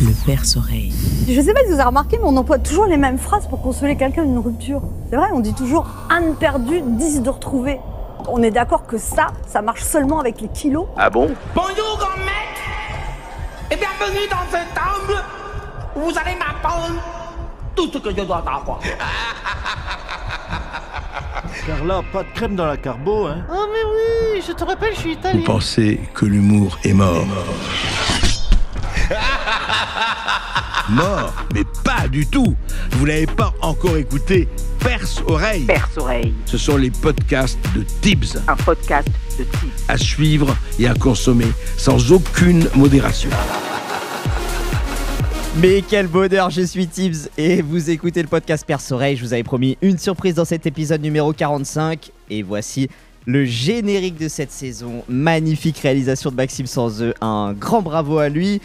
Le perce-oreille. Je sais pas si vous avez remarqué, mais on emploie toujours les mêmes phrases pour consoler quelqu'un d'une rupture. C'est vrai, on dit toujours Anne perdue, 10 de retrouver. On est d'accord que ça, ça marche seulement avec les kilos. Ah bon? Bonjour, grand maître Et bienvenue dans ce temple où vous allez m'apprendre tout ce que je dois savoir. Carla, pas de crème dans la carbo, hein Oh mais oui, je te rappelle, je suis Vous italien. pensez que l'humour est mort Mort Mais pas du tout Vous n'avez pas encore écouté Perce Oreille Perce-oreille, Ce sont les podcasts de Tibbs un podcast de type. à suivre et à consommer sans aucune modération. Mais quel bonheur, je suis Tibbs et vous écoutez le podcast Perce Oreille. Je vous avais promis une surprise dans cet épisode numéro 45 et voici le générique de cette saison. Magnifique réalisation de Maxime Sanzeux, un grand bravo à lui.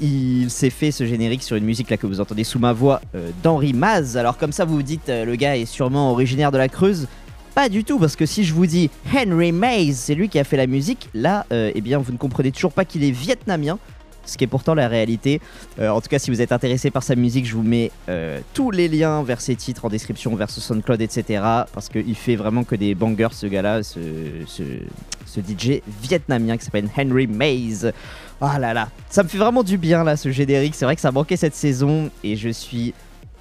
Il s'est fait ce générique sur une musique là que vous entendez sous ma voix euh, d'Henri Maz. Alors comme ça vous vous dites euh, le gars est sûrement originaire de la Creuse. Pas du tout, parce que si je vous dis Henry Mays, c'est lui qui a fait la musique, là, euh, eh bien, vous ne comprenez toujours pas qu'il est vietnamien, ce qui est pourtant la réalité. Euh, en tout cas, si vous êtes intéressé par sa musique, je vous mets euh, tous les liens vers ses titres en description, vers ce SoundCloud, etc. Parce qu'il fait vraiment que des bangers, ce gars-là, ce, DJ vietnamien qui s'appelle Henry Mays. Ah là là, ça me fait vraiment du bien là, ce générique. C'est vrai que ça manquait cette saison et je suis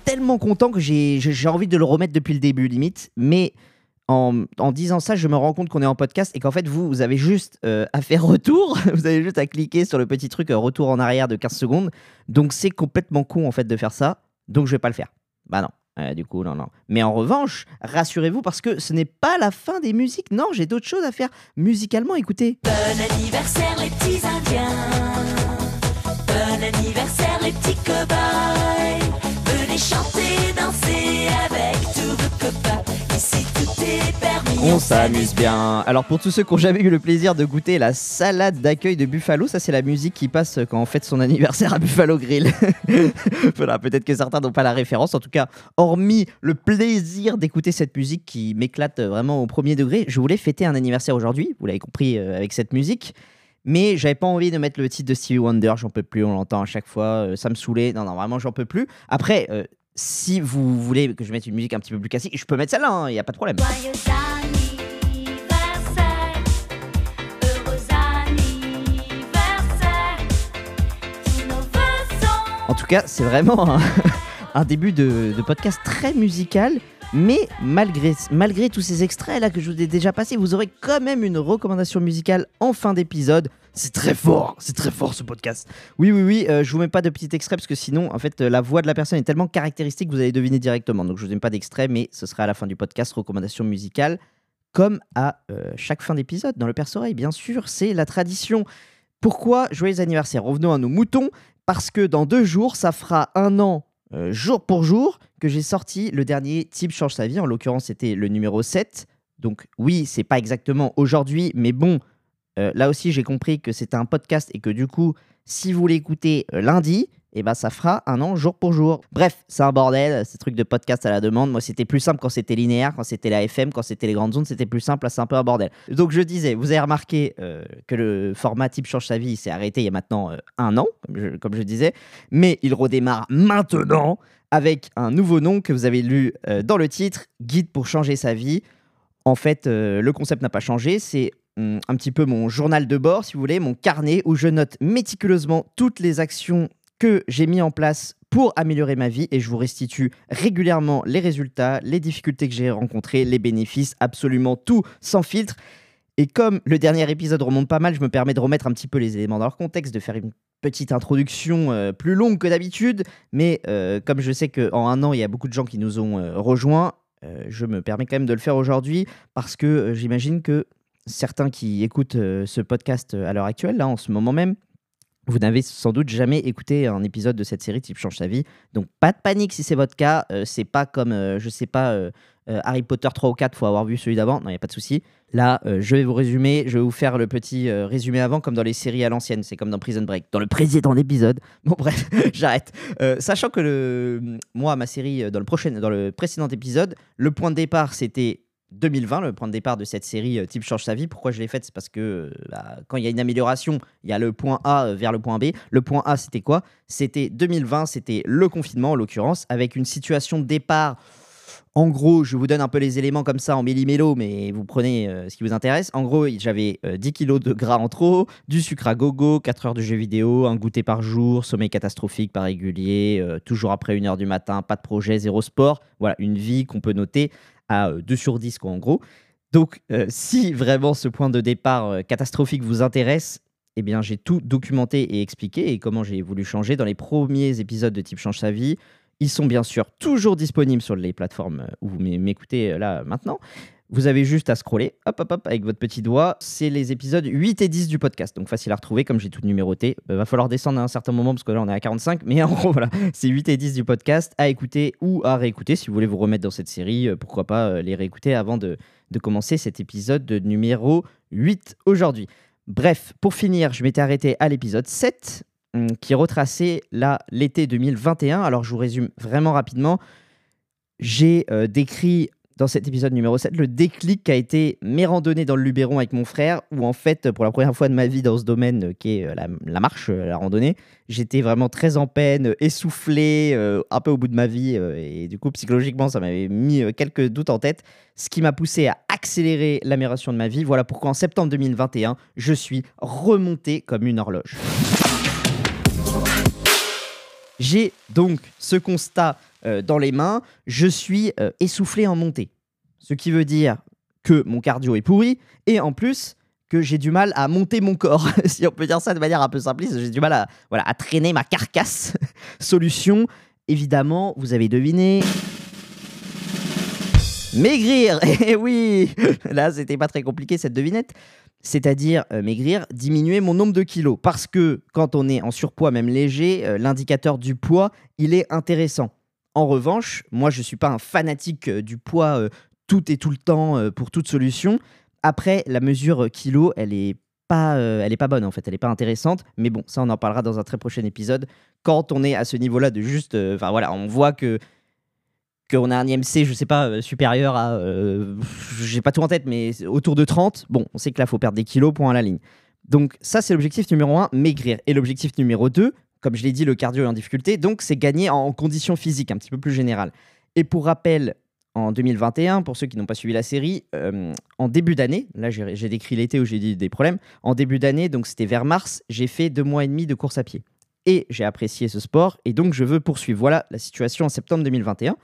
tellement content que j'ai envie de le remettre depuis le début, limite. Mais en, disant ça, je me rends compte qu'on est en podcast et qu'en fait, vous, vous avez juste euh, à faire retour. vous avez juste à cliquer sur le petit truc euh, retour en arrière de 15 secondes. Donc, c'est complètement con en fait de faire ça. Donc, je vais pas le faire. Bah non. Euh, du coup, non, non. Mais en revanche, rassurez-vous parce que ce n'est pas la fin des musiques. Non, j'ai d'autres choses à faire musicalement. Écoutez. Bon anniversaire les petits indiens. Bon anniversaire les petits cow-boys. Venez chanter, danser avec tous vos copains. On s'amuse bien. Alors pour tous ceux qui ont jamais eu le plaisir de goûter la salade d'accueil de Buffalo, ça c'est la musique qui passe quand on fête son anniversaire à Buffalo Grill. peut-être que certains n'ont pas la référence. En tout cas, hormis le plaisir d'écouter cette musique qui m'éclate vraiment au premier degré, je voulais fêter un anniversaire aujourd'hui. Vous l'avez compris euh, avec cette musique. Mais j'avais pas envie de mettre le titre de Stevie Wonder, j'en peux plus, on l'entend à chaque fois, euh, ça me saoulait. Non, non, vraiment, j'en peux plus. Après, euh, si vous voulez que je mette une musique un petit peu plus classique, je peux mettre celle-là, il n'y a pas de problème. En tout cas, c'est vraiment un, un début de, de podcast très musical. Mais malgré, malgré tous ces extraits là que je vous ai déjà passés, vous aurez quand même une recommandation musicale en fin d'épisode. C'est très fort, c'est très fort ce podcast. Oui, oui, oui, euh, je vous mets pas de petit extrait parce que sinon, en fait, la voix de la personne est tellement caractéristique que vous allez deviner directement. Donc je vous mets pas d'extrait, mais ce sera à la fin du podcast recommandation musicale, comme à euh, chaque fin d'épisode dans le perce-oreille. Bien sûr, c'est la tradition. Pourquoi joyeux anniversaire? Revenons à nos moutons parce que dans deux jours, ça fera un an, euh, jour pour jour, que j'ai sorti le dernier Type change sa vie. En l'occurrence, c'était le numéro 7. Donc oui, c'est pas exactement aujourd'hui, mais bon, euh, là aussi, j'ai compris que c'était un podcast et que du coup, si vous l'écoutez euh, lundi, et ben ça fera un an jour pour jour. Bref, c'est un bordel, ces trucs de podcast à la demande. Moi, c'était plus simple quand c'était linéaire, quand c'était la FM, quand c'était les grandes zones, c'était plus simple. Là, c'est un peu un bordel. Donc, je disais, vous avez remarqué euh, que le format type change sa vie s'est arrêté il y a maintenant euh, un an, comme je, disais, mais il redémarre maintenant avec un nouveau nom que vous avez lu euh, dans le titre, Guide pour changer sa vie. En fait, le concept n'a pas changé, c'est hum, un petit peu mon journal de bord, si vous voulez, mon carnet où je note méticuleusement toutes les actions que j'ai mis en place pour améliorer ma vie et je vous restitue régulièrement les résultats, les difficultés que j'ai rencontrées, les bénéfices, absolument tout sans filtre. Et comme le dernier épisode remonte pas mal, je me permets de remettre un petit peu les éléments dans leur contexte, de faire une petite introduction euh, plus longue que d'habitude. Mais euh, comme je sais qu'en un an, il y a beaucoup de gens qui nous ont euh, rejoints, je me permets quand même de le faire aujourd'hui parce que j'imagine que certains qui écoutent ce podcast à l'heure actuelle, là, en ce moment même, vous n'avez sans doute jamais écouté un épisode de cette série type Change sa vie. Donc pas de panique si c'est votre cas. Euh, c'est pas comme, euh, je sais pas, euh, euh, Harry Potter 3 ou 4, faut avoir vu celui d'avant. Non, il n'y a pas de souci. Là, je vais vous résumer. Je vais vous faire le petit résumé avant, comme dans les séries à l'ancienne. C'est comme dans Prison Break. Dans le précédent épisode. Bon, bref, j'arrête. Sachant que le, moi, ma série, dans le, dans le précédent épisode, le point de départ, c'était 2020, le point de départ de cette série euh, Type change sa vie. Pourquoi je l'ai faite? C'est parce que bah, quand il y a une amélioration, il y a le point A euh, vers le point B. Le point A, c'était quoi? C'était 2020, c'était le confinement en l'occurrence, avec une situation de départ. En gros, je vous donne un peu les éléments comme ça en millimélo, mais vous prenez euh, ce qui vous intéresse. En gros, j'avais euh, 10 kilos de gras en trop, du sucre à gogo, 4 heures de jeux vidéo, un goûter par jour, sommeil catastrophique pas régulier, euh, toujours après 1 heure du matin, pas de projet, zéro sport. Voilà, une vie qu'on peut noter à euh, 2 sur 10, quoi, en gros. Donc, euh, si vraiment ce point de départ euh, catastrophique vous intéresse, eh bien, j'ai tout documenté et expliqué et comment j'ai voulu changer dans les premiers épisodes de Type Change sa vie. Ils sont bien sûr toujours disponibles sur les plateformes euh, où vous m'é- m'écoutez euh, là maintenant. Vous avez juste à scroller, hop, hop, hop, avec votre petit doigt. C'est les épisodes 8 et 10 du podcast. Donc facile à retrouver, comme j'ai tout numéroté. Il va falloir descendre à un certain moment parce que là on est à 45. Mais en gros, voilà, c'est 8 et 10 du podcast à écouter ou à réécouter. Si vous voulez vous remettre dans cette série, euh, pourquoi pas les réécouter avant de, de commencer cet épisode de numéro 8 aujourd'hui. Bref, pour finir, je m'étais arrêté à l'épisode 7 hum, qui retraçait là l'été 2021. Alors je vous résume vraiment rapidement. J'ai euh, décrit dans cet épisode numéro 7 le déclic qu'a été mes randonnées dans le Luberon avec mon frère, où en fait, pour la première fois de ma vie dans ce domaine euh, qui est euh, la, la marche, la randonnée, j'étais vraiment très en peine, essoufflé, un peu au bout de ma vie, et du coup, psychologiquement, ça m'avait mis quelques doutes en tête, ce qui m'a poussé à accélérer l'amélioration de ma vie. Voilà pourquoi en septembre 2021, je suis remonté comme une horloge. J'ai donc ce constat euh, dans les mains, je suis euh, essoufflé en montée. Ce qui veut dire que mon cardio est pourri et en plus que j'ai du mal à monter mon corps, si on peut dire ça de manière un peu simpliste, j'ai du mal à, à traîner ma carcasse. Solution, évidemment, vous avez deviné. Maigrir Eh oui Là, c'était pas très compliqué cette devinette. C'est-à-dire euh, maigrir, diminuer mon nombre de kilos. Parce que quand on est en surpoids, même léger, euh, l'indicateur du poids, il est intéressant. En revanche, moi, je ne suis pas un fanatique euh, du poids tout et tout le temps pour toute solution. Après, la mesure kilo, elle est pas, pas bonne en fait, elle est pas intéressante. Mais bon, ça, on en parlera dans un très prochain épisode. Quand on est à ce niveau-là de juste, enfin voilà, on voit que qu'on a un IMC, je sais pas, euh, supérieur à, euh, j'ai pas tout en tête, mais autour de 30. Bon, on sait que là, faut perdre des kilos pour à la ligne. Donc ça, c'est l'objectif numéro un, maigrir. Et l'objectif numéro 2, comme je l'ai dit, le cardio est en difficulté, donc c'est gagner en conditions physiques, un petit peu plus générales. Et pour rappel, en 2021, pour ceux qui n'ont pas suivi la série, euh, en début d'année, là j'ai décrit l'été où j'ai dit des problèmes, en début d'année, donc c'était vers mars, j'ai fait deux mois et demi de course à pied. Et j'ai apprécié ce sport, et donc je veux poursuivre. Voilà la situation en septembre 2021.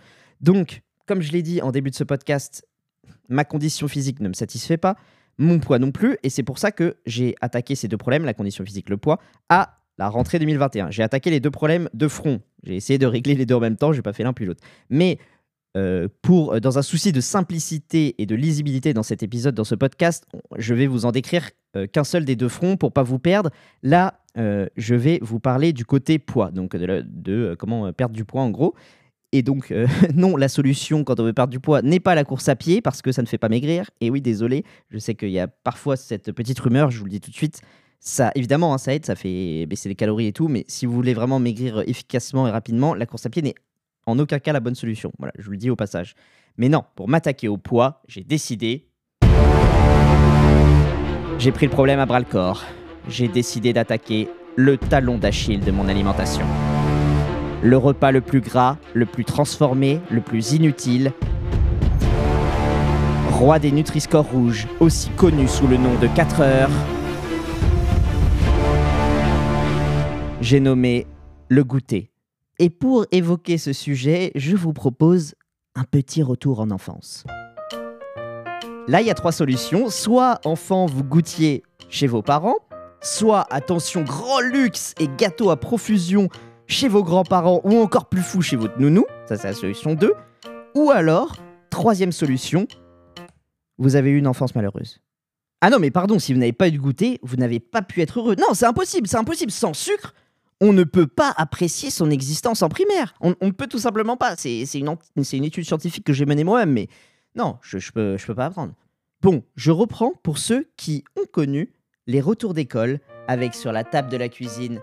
Donc, comme je l'ai dit en début de ce podcast, ma condition physique ne me satisfait pas, mon poids non plus, et c'est pour ça que j'ai attaqué ces deux problèmes, la condition physique, le poids, à la rentrée 2021. J'ai attaqué les deux problèmes de front. J'ai essayé de régler les deux en même temps, j'ai pas fait l'un puis l'autre. Mais euh, pour, euh, dans un souci de simplicité et de lisibilité dans cet épisode, dans ce podcast, je vais vous en décrire euh, qu'un seul des deux fronts pour pas vous perdre. Là, je vais vous parler du côté poids, donc de, de, comment perdre du poids en gros. Et donc, euh, non, la solution quand on veut perdre du poids n'est pas la course à pied parce que ça ne fait pas maigrir. Et oui, désolé, je sais qu'il y a parfois cette petite rumeur, je vous le dis tout de suite. Ça, évidemment, hein, ça aide, ça fait baisser les calories et tout, mais si vous voulez vraiment maigrir efficacement et rapidement, la course à pied n'est en aucun cas la bonne solution. Voilà, je vous le dis au passage. Mais non, pour m'attaquer au poids, j'ai décidé. J'ai pris le problème à bras le corps. J'ai décidé d'attaquer le talon d'Achille de mon alimentation. Le repas le plus gras, le plus transformé, le plus inutile. Roi des Nutri-Score rouges, aussi connu sous le nom de 4 heures. J'ai nommé le goûter. Et pour évoquer ce sujet, je vous propose un petit retour en enfance. Là, il y a trois solutions. Soit, enfant, vous goûtiez chez vos parents. Soit, attention, grand luxe et gâteau à profusion chez vos grands-parents ou encore plus fou chez votre nounou. Ça, c'est la solution 2. Ou alors, troisième solution, vous avez eu une enfance malheureuse. Ah non, mais pardon, si vous n'avez pas eu de goûter, vous n'avez pas pu être heureux. Non, c'est impossible, c'est impossible. Sans sucre, on ne peut pas apprécier son existence en primaire. On ne peut tout simplement pas. C'est une, étude scientifique que j'ai menée moi-même, mais non, je ne peux, je peux pas apprendre. Bon, je reprends pour ceux qui ont connu les retours d'école avec sur la table de la cuisine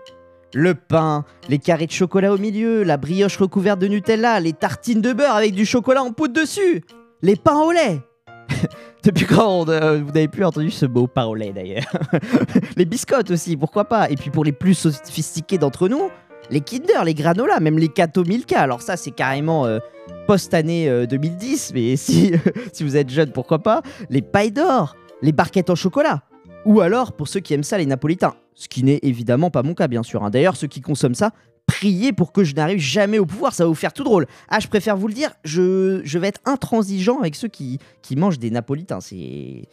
le pain, les carrés de chocolat au milieu, la brioche recouverte de Nutella, les tartines de beurre avec du chocolat en poudre dessus, les pains au lait. Depuis quand euh, vous n'avez plus entendu ce beau parler d'ailleurs Les biscottes aussi, pourquoi pas? Et puis pour les plus sophistiqués d'entre nous, les Kinder, les granola, même les Cato Milka. Alors ça, c'est carrément euh, post-année euh, 2010, mais si, si vous êtes jeune, pourquoi pas? Les pailles d'or, les barquettes en chocolat. Ou alors, pour ceux qui aiment ça, les napolitains. Ce qui n'est évidemment pas mon cas, bien sûr. hein. D'ailleurs, ceux qui consomment ça, priez pour que je n'arrive jamais au pouvoir, ça va vous faire tout drôle. Ah, je préfère vous le dire, je, vais être intransigeant avec ceux qui, mangent des napolitains. C'est.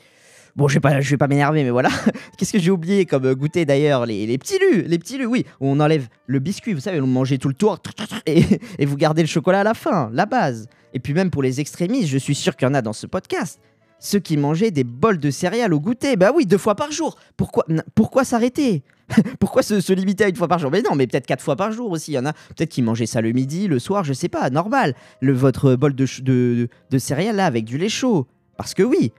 Bon, je vais pas, vais pas m'énerver, mais voilà. Qu'est-ce que j'ai oublié comme goûter d'ailleurs les, petits lus, les petits lus, oui. On enlève le biscuit, vous savez, on mange tout le tour et, et vous gardez le chocolat à la fin, la base. Et puis même pour les extrémistes, je suis sûr qu'il y en a dans ce podcast. Ceux qui mangeaient des bols de céréales au goûter, bah oui, deux fois par jour. Pourquoi, s'arrêter? Pourquoi se, limiter à une fois par jour? Mais non, mais peut-être quatre fois par jour aussi. Il y en a peut-être qui mangeaient ça le midi, le soir, je sais pas, normal. Le, votre bol de céréales là avec du lait chaud. Parce que oui,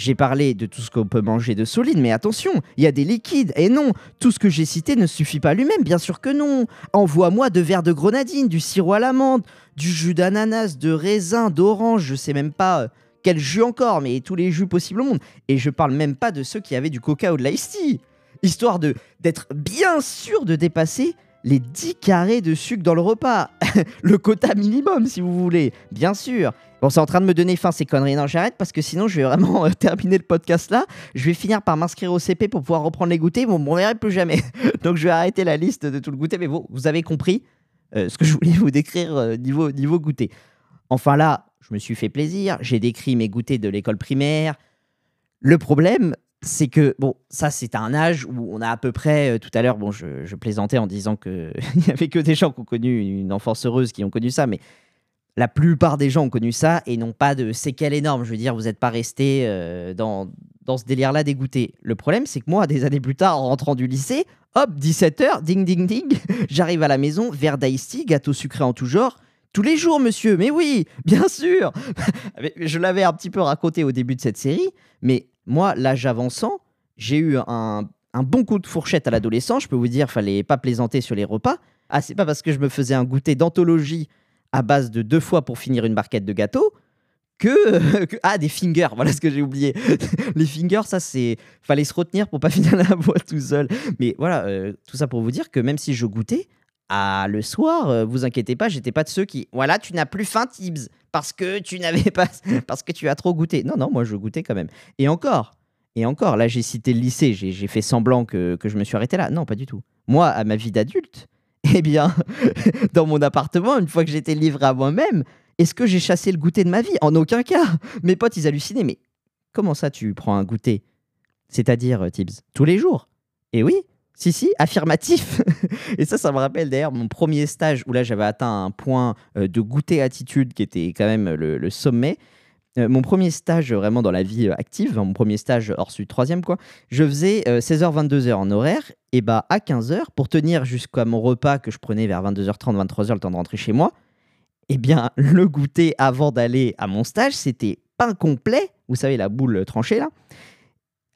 j'ai parlé de tout ce qu'on peut manger de solide, mais attention, il y a des liquides. Et non, tout ce que j'ai cité ne suffit pas lui-même, bien sûr que non. Envoie-moi deux verres de grenadine, du sirop à l'amande, du jus d'ananas, de raisin, d'orange, je sais même pas euh, quel jus encore, mais tous les jus possibles au monde. Et je parle même pas de ceux qui avaient du coca ou de l'ice tea. Histoire d'être bien sûr de dépasser les 10 carrés de sucre dans le repas. le quota minimum, si vous voulez, bien sûr. Bon, c'est en train de me donner faim ces conneries. Non, j'arrête parce que sinon, je vais vraiment euh, terminer le podcast là. Je vais finir par m'inscrire au CP pour pouvoir reprendre les goûters. Bon, on ne verra plus jamais. Donc, je vais arrêter la liste de tout le goûter. Mais bon, vous avez compris euh, ce que je voulais vous décrire euh, niveau, niveau goûter. Enfin là, je me suis fait plaisir. J'ai décrit mes goûters de l'école primaire. Le problème, c'est que, bon, ça, c'est un âge où on a à peu près, euh, tout à l'heure, bon, je, plaisantais en disant qu'il n'y avait que des gens qui ont connu une enfance heureuse qui ont connu ça, mais la plupart des gens ont connu ça et n'ont pas de séquelles énormes. Je veux dire, vous n'êtes pas resté euh, dans, dans ce délire-là dégoûté. Le problème, c'est que moi, des années plus tard, en rentrant du lycée, hop, 17h, ding, ding, ding, j'arrive à la maison, verre d'ice tea, gâteau sucré en tout genre. Tous les jours, monsieur, mais oui, bien sûr. Je l'avais un petit peu raconté au début de cette série, mais moi, l'âge avançant, j'ai eu un, bon coup de fourchette à l'adolescence. Je peux vous dire, fallait pas plaisanter sur les repas. Ah, c'est pas parce que je me faisais un goûter d'anthologie à base de deux fois pour finir une barquette de gâteau que, que- ah des fingers voilà ce que j'ai oublié les fingers ça c'est fallait se retenir pour pas finir la boîte tout seul mais voilà euh, tout ça pour vous dire que même si je goûtais ah, le soir, euh, vous inquiétez pas, j'étais pas de ceux qui. Voilà, tu n'as plus faim, Tibbs, parce que tu n'avais pas. parce que tu as trop goûté. Non, non, moi je goûtais quand même. Et encore, et encore, là j'ai cité le lycée, j'ai fait semblant que, je me suis arrêté là. Non, pas du tout. Moi, à ma vie d'adulte, eh bien, dans mon appartement, une fois que j'étais livré à moi-même, est-ce que j'ai chassé le goûter de ma vie? En aucun cas. Mes potes, ils hallucinaient. Mais comment ça, tu prends un goûter? C'est-à-dire, euh, Tibbs, tous les jours? Et oui, si, si, affirmatif. Et ça, ça me rappelle d'ailleurs mon premier stage où là, j'avais atteint un point euh, de goûter attitude qui était quand même le, sommet. Euh, mon premier stage euh, vraiment dans la vie euh, active, mon premier stage hors sud troisième quoi, je faisais 16h-22h en horaire, et bah à 15h, pour tenir jusqu'à mon repas que je prenais vers 22h30, 23h, le temps de rentrer chez moi, eh bien le goûter avant d'aller à mon stage, c'était pain complet, vous savez la boule tranchée là,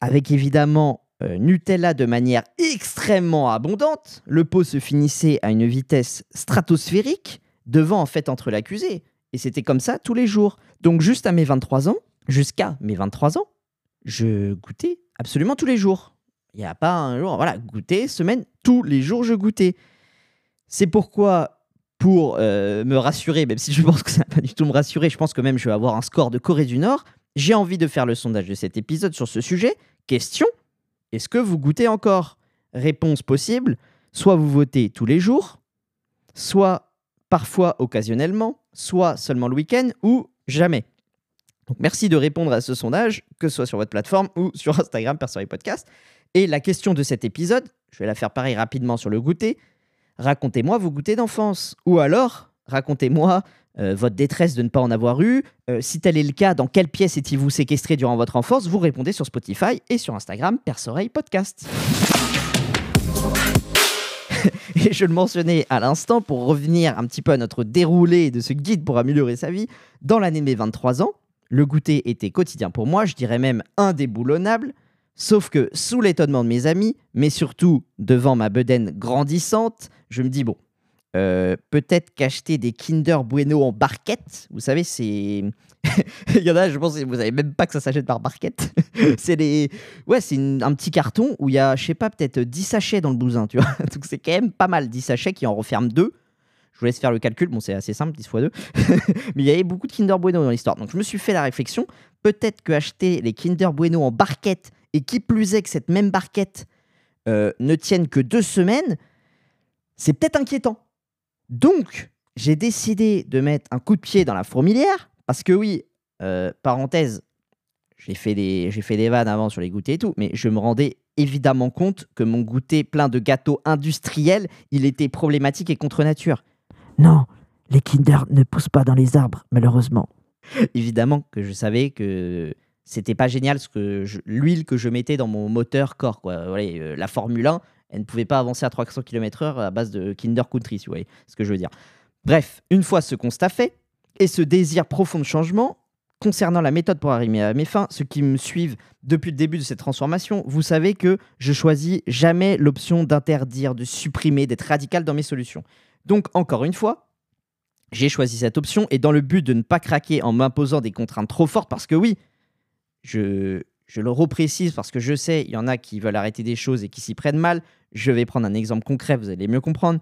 avec évidemment euh, Nutella de manière extrêmement abondante. Le pot se finissait à une vitesse stratosphérique, devant en fait entre l'accusé. Et c'était comme ça tous les jours. Donc juste à mes 23 ans, jusqu'à mes 23 ans, je goûtais absolument tous les jours. Il n'y a pas un jour, voilà, goûter, semaine, tous les jours je goûtais. C'est pourquoi, pour euh, me rassurer, même si je pense que ça va pas du tout me rassurer, je pense que même je vais avoir un score de Corée du Nord, j'ai envie de faire le sondage de cet épisode sur ce sujet. Question est-ce que vous goûtez encore? Réponse possible soit vous votez tous les jours, soit parfois occasionnellement, soit seulement le week-end ou jamais. Donc merci de répondre à ce sondage, que ce soit sur votre plateforme ou sur Instagram, Perso Podcast. Et la question de cet épisode, je vais la faire pareil rapidement sur le goûter. Racontez-moi vos goûters d'enfance. Ou alors, racontez-moi euh, votre détresse de ne pas en avoir eu. Euh, si tel est le cas, dans quelle pièce étiez-vous séquestré durant votre enfance? Vous répondez sur Spotify et sur Instagram, Persoreille Podcast. et je le mentionnais à l'instant pour revenir un petit peu à notre déroulé de ce guide pour améliorer sa vie. Dans l'année de mes 23 ans, le goûter était quotidien pour moi, je dirais même indéboulonnable. Sauf que sous l'étonnement de mes amis, mais surtout devant ma bedaine grandissante, je me dis bon, euh, peut-être qu'acheter des Kinder Bueno en barquette, vous savez, c'est. Il y en a, je pense, vous savez même pas que ça s'achète par barquette. c'est des. Ouais, un petit carton où il y a, je sais pas, peut-être 10 sachets dans le bousin, tu vois. Donc c'est quand même pas mal, 10 sachets qui en referment deux. Je vous laisse faire le calcul, bon, c'est assez simple, 10 x 2. Mais il y avait beaucoup de Kinder Bueno dans l'histoire. Donc je me suis fait la réflexion, peut-être que acheter les Kinder Bueno en barquette, et qui plus est que cette même barquette euh, ne tienne que deux semaines, c'est peut-être inquiétant. Donc, j'ai décidé de mettre un coup de pied dans la fourmilière, parce que oui, euh, parenthèse, j'ai fait, des, j'ai fait des vannes avant sur les goûters et tout, mais je me rendais évidemment compte que mon goûter plein de gâteaux industriels, il était problématique et contre nature. Non, les Kinder ne poussent pas dans les arbres, malheureusement. évidemment que je savais que c'était pas génial ce que je- l'huile que je mettais dans mon moteur corps quoi. Voilà, euh, la Formule 1, elle ne pouvait pas avancer à 300 km/h à base de Kinder Country, si vous voyez ce que je veux dire. Bref, une fois ce constat fait et ce désir profond de changement concernant la méthode pour arriver à mes fins, ceux qui me suivent depuis le début de cette transformation, vous savez que je choisis jamais l'option d'interdire, de supprimer, d'être radical dans mes solutions. Donc encore une fois, j'ai choisi cette option et dans le but de ne pas craquer en m'imposant des contraintes trop fortes, parce que oui, je, je le reprécise parce que je sais, il y en a qui veulent arrêter des choses et qui s'y prennent mal. Je vais prendre un exemple concret, vous allez mieux comprendre.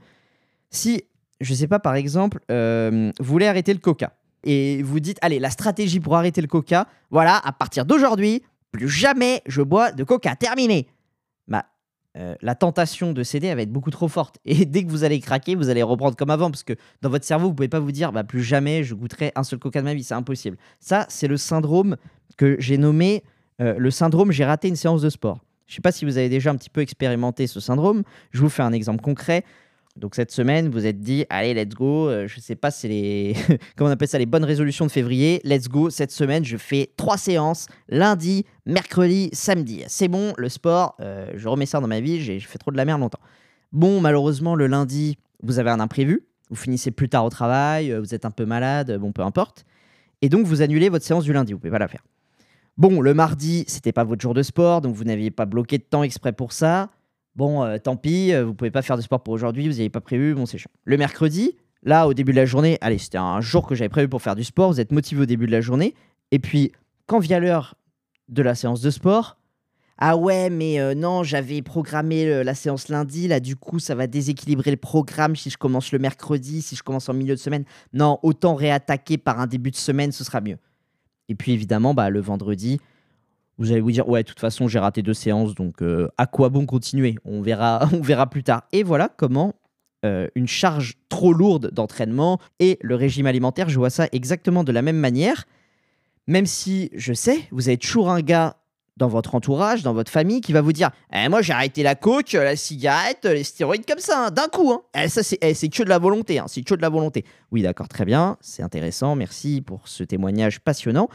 Si, je sais pas, par exemple, euh, vous voulez arrêter le coca et vous dites, allez, la stratégie pour arrêter le coca, voilà, à partir d'aujourd'hui, plus jamais je bois de coca, terminé. Bah, euh, la tentation de céder elle va être beaucoup trop forte. Et dès que vous allez craquer, vous allez reprendre comme avant, parce que dans votre cerveau, vous pouvez pas vous dire, bah, plus jamais je goûterai un seul coca de ma vie, c'est impossible. Ça, c'est le syndrome que j'ai nommé euh, le syndrome j'ai raté une séance de sport. Je sais pas si vous avez déjà un petit peu expérimenté ce syndrome. Je vous fais un exemple concret. Donc cette semaine, vous êtes dit, allez, let's go. Euh, je sais pas, c'est les, comment on appelle ça, les bonnes résolutions de février. Let's go. Cette semaine, je fais trois séances, lundi, mercredi, samedi. C'est bon, le sport, euh, je remets ça dans ma vie. J'ai fait trop de la merde longtemps. Bon, malheureusement, le lundi, vous avez un imprévu. Vous finissez plus tard au travail, vous êtes un peu malade, bon, peu importe. Et donc, vous annulez votre séance du lundi. Vous pouvez pas la faire. Bon, le mardi, c'était pas votre jour de sport, donc vous n'aviez pas bloqué de temps exprès pour ça. Bon, euh, tant pis, euh, vous pouvez pas faire de sport pour aujourd'hui, vous n'y avez pas prévu, bon, c'est chiant. Le mercredi, là, au début de la journée, allez, c'était un jour que j'avais prévu pour faire du sport, vous êtes motivé au début de la journée, et puis, quand vient l'heure de la séance de sport, ah ouais, mais euh, non, j'avais programmé la séance lundi, là, du coup, ça va déséquilibrer le programme si je commence le mercredi, si je commence en milieu de semaine. Non, autant réattaquer par un début de semaine, ce sera mieux. Et puis évidemment, bah, le vendredi, vous allez vous dire, ouais, de toute façon, j'ai raté deux séances, donc euh, à quoi bon continuer? On verra, on verra plus tard. Et voilà comment euh, une charge trop lourde d'entraînement et le régime alimentaire, je vois ça exactement de la même manière. Même si je sais, vous avez toujours un gars dans votre entourage, dans votre famille, qui va vous dire Eh, Moi, j'ai arrêté la coke, la cigarette, les stéroïdes comme ça, hein, d'un coup. Hein. Eh, ça, c'est eh, que de la volonté. hein, c'est que de la volonté. Oui, d'accord, très bien. C'est intéressant. Merci pour ce témoignage passionnant.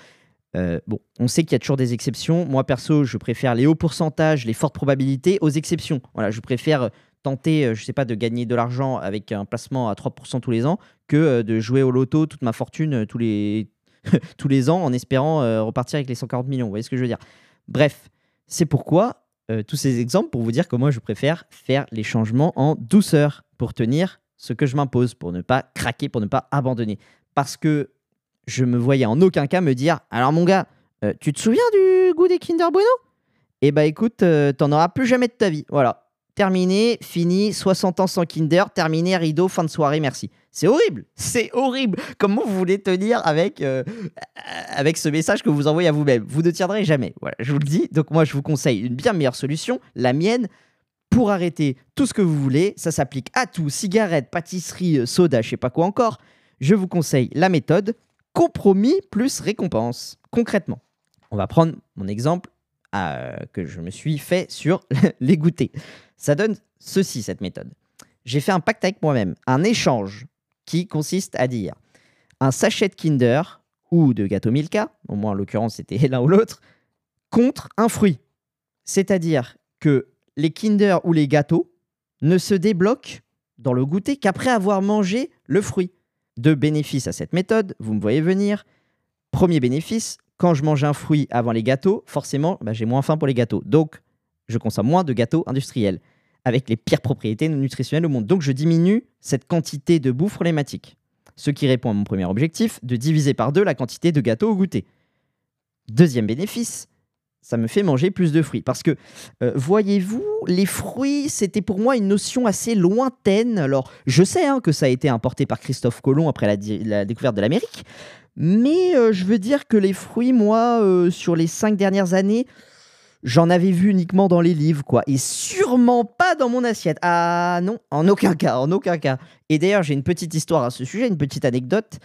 Euh, bon, on sait qu'il y a toujours des exceptions. Moi, perso, je préfère les hauts pourcentages, les fortes probabilités aux exceptions. Voilà, je préfère euh, tenter, euh, je sais pas, de gagner de l'argent avec un placement à 3% tous les ans que de jouer au loto toute ma fortune tous les, tous les ans en espérant repartir avec les 140 millions. Vous voyez ce que je veux dire Bref, c'est pourquoi euh, tous ces exemples pour vous dire que moi, je préfère faire les changements en douceur pour tenir ce que je m'impose, pour ne pas craquer, pour ne pas abandonner. Parce que je me voyais en aucun cas me dire Alors, mon gars, euh, tu te souviens du goût des Kinder Bueno? Eh bah, écoute, euh, t'en auras plus jamais de ta vie. Voilà. Terminé, fini, 60 ans sans Kinder, terminé, rideau, fin de soirée, merci. C'est horrible, c'est horrible. Comment vous voulez tenir avec, euh, avec ce message que vous envoyez à vous-même? Vous ne tiendrez jamais. Voilà, je vous le dis. Donc moi, je vous conseille une bien meilleure solution, la mienne, pour arrêter tout ce que vous voulez. Ça s'applique à tout, cigarettes, pâtisserie, euh, soda, je sais pas quoi encore. Je vous conseille la méthode compromis plus récompense. Concrètement, on va prendre mon exemple euh, que je me suis fait sur les goûters. Ça donne ceci, cette méthode. J'ai fait un pacte avec moi-même, un échange qui consiste à dire un sachet de Kinder ou de gâteau Milka, au moins en l'occurrence c'était l'un ou l'autre, contre un fruit. C'est-à-dire que les Kinder ou les gâteaux ne se débloquent dans le goûter qu'après avoir mangé le fruit. Deux bénéfices à cette méthode, vous me voyez venir. Premier bénéfice, quand je mange un fruit avant les gâteaux, forcément, bah, j'ai moins faim pour les gâteaux. Donc, je consomme moins de gâteaux industriels. Avec les pires propriétés nutritionnelles au monde. Donc je diminue cette quantité de bouffe problématique. Ce qui répond à mon premier objectif, de diviser par deux la quantité de gâteaux au goûter. Deuxième bénéfice, ça me fait manger plus de fruits. Parce que, euh, voyez-vous, les fruits, c'était pour moi une notion assez lointaine. Alors, je sais hein, que ça a été importé par Christophe Colomb après la, découverte de l'Amérique. Mais euh, je veux dire que les fruits, moi, euh, sur les cinq dernières années, j'en avais vu uniquement dans les livres, quoi. Et sûrement pas dans mon assiette. Ah non, en aucun cas, en aucun cas. Et d'ailleurs, j'ai une petite histoire à ce sujet, une petite anecdote.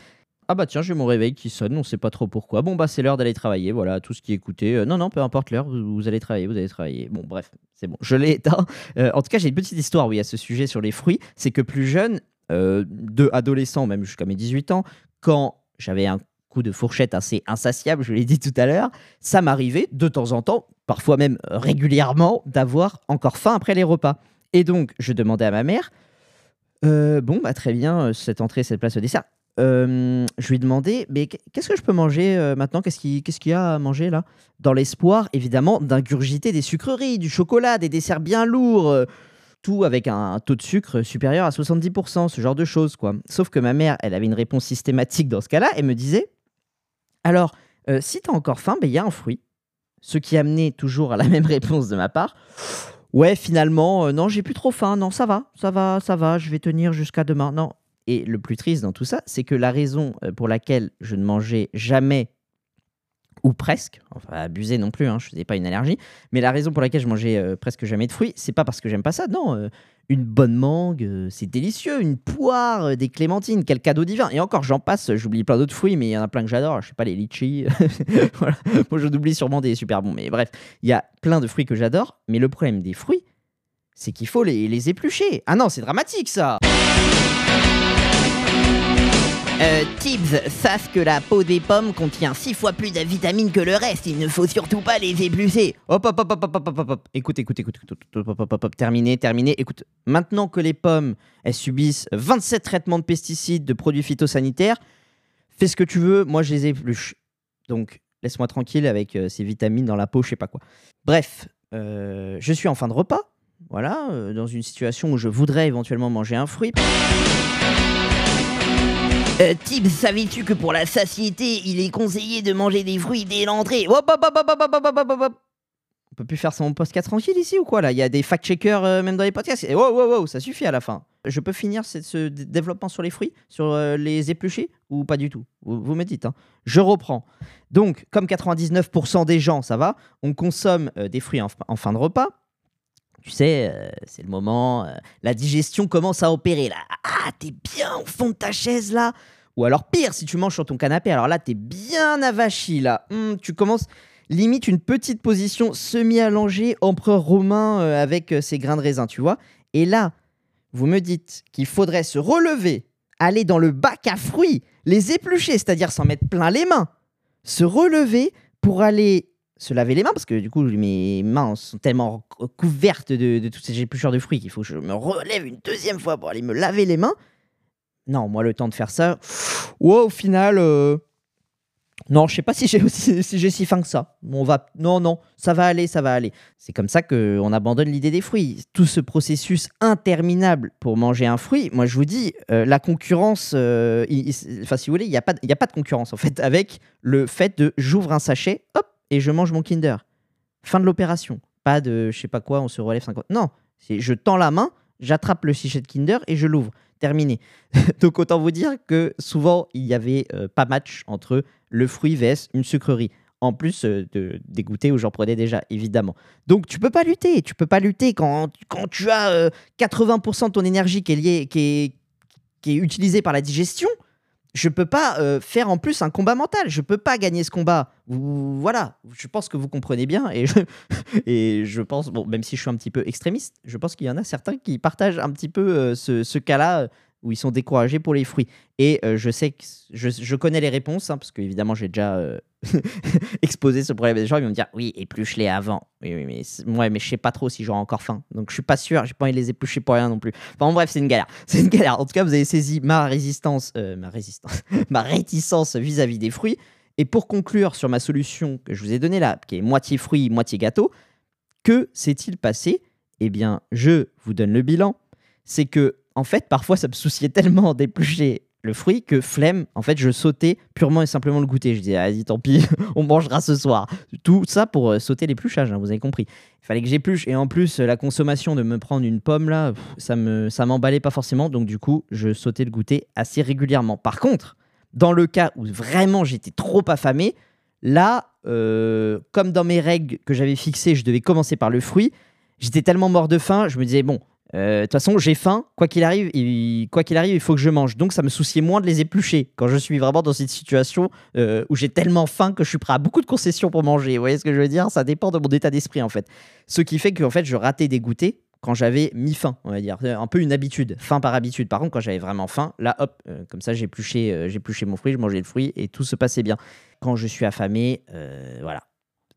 Ah bah tiens, j'ai mon réveil qui sonne, on sait pas trop pourquoi. Bon bah c'est l'heure d'aller travailler, voilà, tout ce qui écouté. Euh, non, non, peu importe l'heure, vous, vous allez travailler, vous allez travailler. Bon bref, c'est bon, je l'ai éteint. Euh, en tout cas, j'ai une petite histoire, oui, à ce sujet sur les fruits. C'est que plus jeune, euh, de adolescent, même jusqu'à mes 18 ans, quand j'avais un coup de fourchette assez insatiable, je l'ai dit tout à l'heure, ça m'arrivait de temps en temps, parfois même euh, régulièrement, d'avoir encore faim après les repas. Et donc, je demandais à ma mère, euh, bon, bah très bien, euh, cette entrée, cette place au dessert. Je lui demandais, mais qu- qu'est-ce que je peux manger maintenant? Qu'est-ce qui- qu'est-ce qu'il y a à manger là? Dans l'espoir, évidemment, d'ingurgiter des sucreries, du chocolat, des desserts bien lourds, tout avec un taux de sucre supérieur à 70%, ce genre de choses, quoi. Sauf que ma mère, elle avait une réponse systématique dans ce cas-là, elle me disait, alors, si t'as encore faim, ben, il y a un fruit. Ce qui amenait toujours à la même réponse de ma part. Ouais, finalement, euh, non, j'ai plus trop faim. Non, ça va, ça va, ça va, je vais tenir jusqu'à demain. Non. Et le plus triste dans tout ça, c'est que la raison euh, pour laquelle je ne mangeais jamais, ou presque, enfin abusé non plus, hein, je faisais pas une allergie, mais la raison pour laquelle je mangeais euh, presque jamais de fruits, c'est pas parce que j'aime pas ça, non. Une bonne mangue, euh, c'est délicieux. Une poire, euh, des clémentines, quel cadeau divin. Et encore, j'en passe, j'oublie plein d'autres fruits, mais il y en a plein que j'adore. Je sais pas, les litchis. voilà. Moi, je oublie sûrement des super bons. Mais bref, il y a plein de fruits que j'adore. Mais le problème des fruits, c'est qu'il faut les, les éplucher. Ah non, c'est dramatique ça Euh, Tibbs savent que la peau des pommes contient 6 fois plus de vitamines que le reste. Il ne faut surtout pas les éplucher. Hop, hop, hop, hop, hop, hop, hop, hop. Écoute, écoute, écoute, écoute, écoute, hop, hop, hop, hop, terminé, terminé. Écoute, maintenant que les pommes, elles subissent 27 traitements de pesticides, de produits phytosanitaires, fais ce que tu veux, moi je les épluche. Donc, laisse-moi tranquille avec euh, ces vitamines dans la peau, je sais pas quoi. Bref, euh, je suis en fin de repas, voilà, euh, dans une situation où je voudrais éventuellement manger un fruit. Euh, Tibbs, savais-tu que pour la satiété, il est conseillé de manger des fruits dès l'entrée? On peut plus faire son podcast tranquille ici ou quoi là? Il y a des fact-checkers euh, même dans les podcasts. Et wow, wow, ça suffit à la fin. Je peux finir ce, développement sur les fruits, sur euh, les épluchés ou pas du tout? Vous, me dites. Hein. Je reprends. Donc, comme 99% des gens, ça va, on consomme euh, des fruits en fin de repas tu sais, euh, c'est le moment, euh, la digestion commence à opérer. Ah, t'es bien au fond de ta chaise là. Ou alors pire, si tu manges sur ton canapé, alors là, t'es bien avachi là. Hum, tu commences limite une petite position semi-allongée, empereur romain euh, avec ses grains de raisin, tu vois. Et là, vous me dites qu'il faudrait se relever, aller dans le bac à fruits, les éplucher, c'est-à-dire s'en mettre plein les mains, se relever pour aller se laver les mains, parce que du coup, mes mains sont tellement cou- couvertes de, de tous ces éplucheurs de fruits qu'il faut que je me relève une deuxième fois pour aller me laver les mains. Non, moi, le temps de faire ça, ouais, au final, euh, non, je sais pas si j'ai si j'ai si faim que ça. On va, non, non, ça va aller, ça va aller. C'est comme ça que on abandonne l'idée des fruits. Tout ce processus interminable pour manger un fruit, moi je vous dis, euh, la concurrence, euh, enfin si vous voulez, il n'y a, pas il a pas de concurrence en fait avec le fait de j'ouvre un sachet, hop, et je mange mon Kinder. Fin de l'opération. Pas de je sais pas quoi, on se relève 50. Non, je tends la main, j'attrape le sachet de Kinder et je l'ouvre. Terminé. Donc autant vous dire que souvent il y avait euh, pas match entre le fruit vs une sucrerie. En plus euh, de dégoûter où j'en prenais déjà, évidemment. Donc tu peux pas lutter, tu peux pas lutter quand, quand tu as euh, 80% de ton énergie qui est, liée, qui, est, qui est utilisée par la digestion. Je peux pas euh, faire en plus un combat mental. Je peux pas gagner ce combat. Voilà, je pense que vous comprenez bien et je, pense, même si je suis un petit peu extrémiste, je pense qu'il y en a certains qui partagent un petit peu euh, ce, cas-là où ils sont découragés pour les fruits. Et euh, je sais que je, connais les réponses, hein, parce que évidemment j'ai déjà euh, exposé ce problème des gens. Ils vont me dire oui, épluche-les avant. Oui, oui, mais c'est- ouais, mais je sais pas trop si j'aurai encore faim. Donc je suis pas sûr. J'ai pas envie de les éplucher pour rien non plus. Enfin bref, c'est une galère. C'est une galère. En tout cas, vous avez saisi ma résistance, euh, ma résistance, ma réticence vis-à-vis des fruits. Et pour conclure sur ma solution que je vous ai donnée là, qui est moitié fruits, moitié gâteau, que s'est-il passé? Eh bien, je vous donne le bilan. C'est que, en fait, parfois, ça me souciait tellement d'éplucher le fruit que flemme, en fait, je sautais purement et simplement le goûter. Je disais, vas-y, tant pis, on mangera ce soir. Tout ça pour euh, sauter l'épluchage, hein, vous avez compris. Il fallait que j'épluche. Et en plus, euh, la consommation de me prendre une pomme, là, ça me, ça m'emballait pas forcément. Donc, du coup, je sautais le goûter assez régulièrement. Par contre, dans le cas où vraiment j'étais trop affamé, là, euh, comme dans mes règles que j'avais fixées, je devais commencer par le fruit. J'étais tellement mort de faim, je me disais, bon, euh, de toute façon, j'ai faim, quoi qu'il arrive, il, quoi qu'il arrive, il faut que je mange. Donc, ça me souciait moins de les éplucher quand je suis vraiment dans cette situation euh, où j'ai tellement faim que je suis prêt à beaucoup de concessions pour manger. Vous voyez ce que je veux dire? Ça dépend de mon état d'esprit, en fait. Ce qui fait que, en fait, je ratais des goûters quand j'avais mis faim, on va dire. Un peu une habitude, faim par habitude. Par contre, quand j'avais vraiment faim, là, hop, euh, comme ça, j'épluchais, j'épluchais mon fruit, je mangeais le fruit et tout se passait bien. Quand je suis affamé, voilà.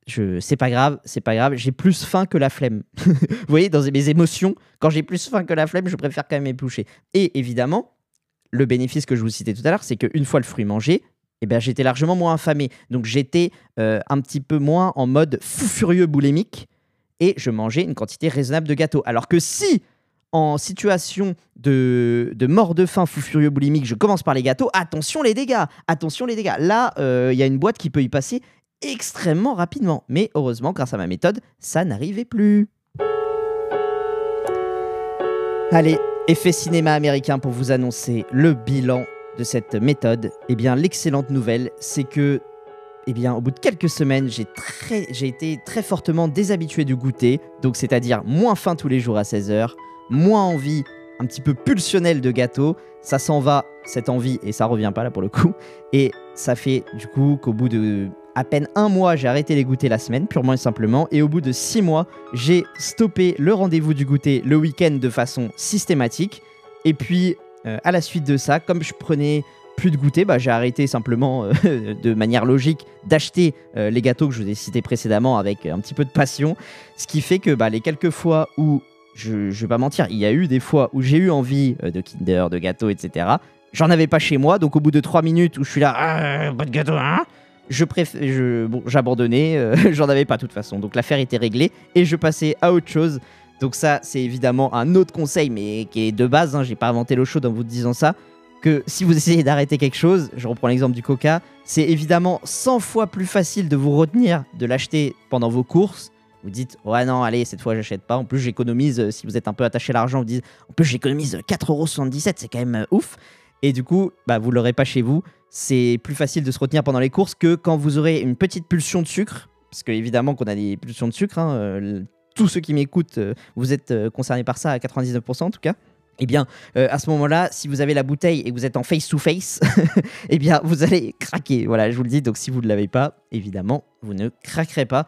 C'est pas grave, c'est pas grave. J'ai plus faim que la flemme. Vous voyez, dans mes émotions, quand j'ai plus faim que la flemme, je préfère quand même éplucher. Et évidemment, le bénéfice que je vous citais tout à l'heure, c'est qu'une fois le fruit mangé, eh ben, j'étais largement moins affamé. Donc j'étais euh, un petit peu moins en mode fou furieux boulémique et je mangeais une quantité raisonnable de gâteau. Alors que si en situation de, de mort de faim fou furieux boulimique, je commence par les gâteaux, attention les dégâts, attention les dégâts. Là, euh, il y a une boîte qui peut y passer extrêmement rapidement. Mais heureusement, grâce à ma méthode, ça n'arrivait plus. Allez, effet cinéma américain pour vous annoncer le bilan de cette méthode. Eh bien, l'excellente nouvelle, c'est que, eh bien, au bout de quelques semaines, j'ai très, j'ai été très fortement déshabitué du goûter. Donc, c'est-à-dire moins faim tous les jours à 16h, moins envie un petit peu pulsionnelle de gâteau. Ça s'en va, cette envie, et ça revient pas là pour le coup. Et ça fait du coup qu'au bout de à peine un mois, j'ai arrêté les goûters la semaine, purement et simplement. Et au bout de six mois, j'ai stoppé le rendez-vous du goûter le week-end de façon systématique. Et puis, euh, à la suite de ça, comme je prenais plus de goûter, bah, j'ai arrêté simplement euh, de manière logique d'acheter euh, les gâteaux que je vous ai cités précédemment avec un petit peu de passion. Ce qui fait que bah, les quelques fois où, je, je vais pas mentir, il y a eu des fois où j'ai eu envie de Kinder, de gâteaux, etc. J'en avais pas chez moi, donc au bout de trois minutes où je suis là, ah, pas de gâteau, hein je j'abandonnais, euh, j'en avais pas de toute façon. Donc l'affaire était réglée et je passais à autre chose. Donc ça, c'est évidemment un autre conseil, mais qui est de base. Hein, j'ai pas inventé l'eau chaude en vous disant ça. Que si vous essayez d'arrêter quelque chose, je reprends l'exemple du Coca, c'est évidemment 100 fois plus facile de vous retenir de l'acheter pendant vos courses. Vous dites, ouais non, allez, cette fois j'achète pas. En plus, j'économise, euh, si vous êtes un peu attaché à l'argent, vous dites, en plus j'économise 4,77€, c'est quand même euh, ouf. Et du coup, bah, vous l'aurez pas chez vous. C'est plus facile de se retenir pendant les courses que quand vous aurez une petite pulsion de sucre. Parce que évidemment qu'on a des pulsions de sucre. hein, euh, tous ceux qui m'écoutent, euh, vous êtes euh, concernés par ça à 99% en tout cas. Eh bien, à ce moment-là, si vous avez la bouteille et que vous êtes en face-to-face, eh bien, vous allez craquer. Voilà, je vous le dis. Donc, si vous ne l'avez pas, évidemment, vous ne craquerez pas.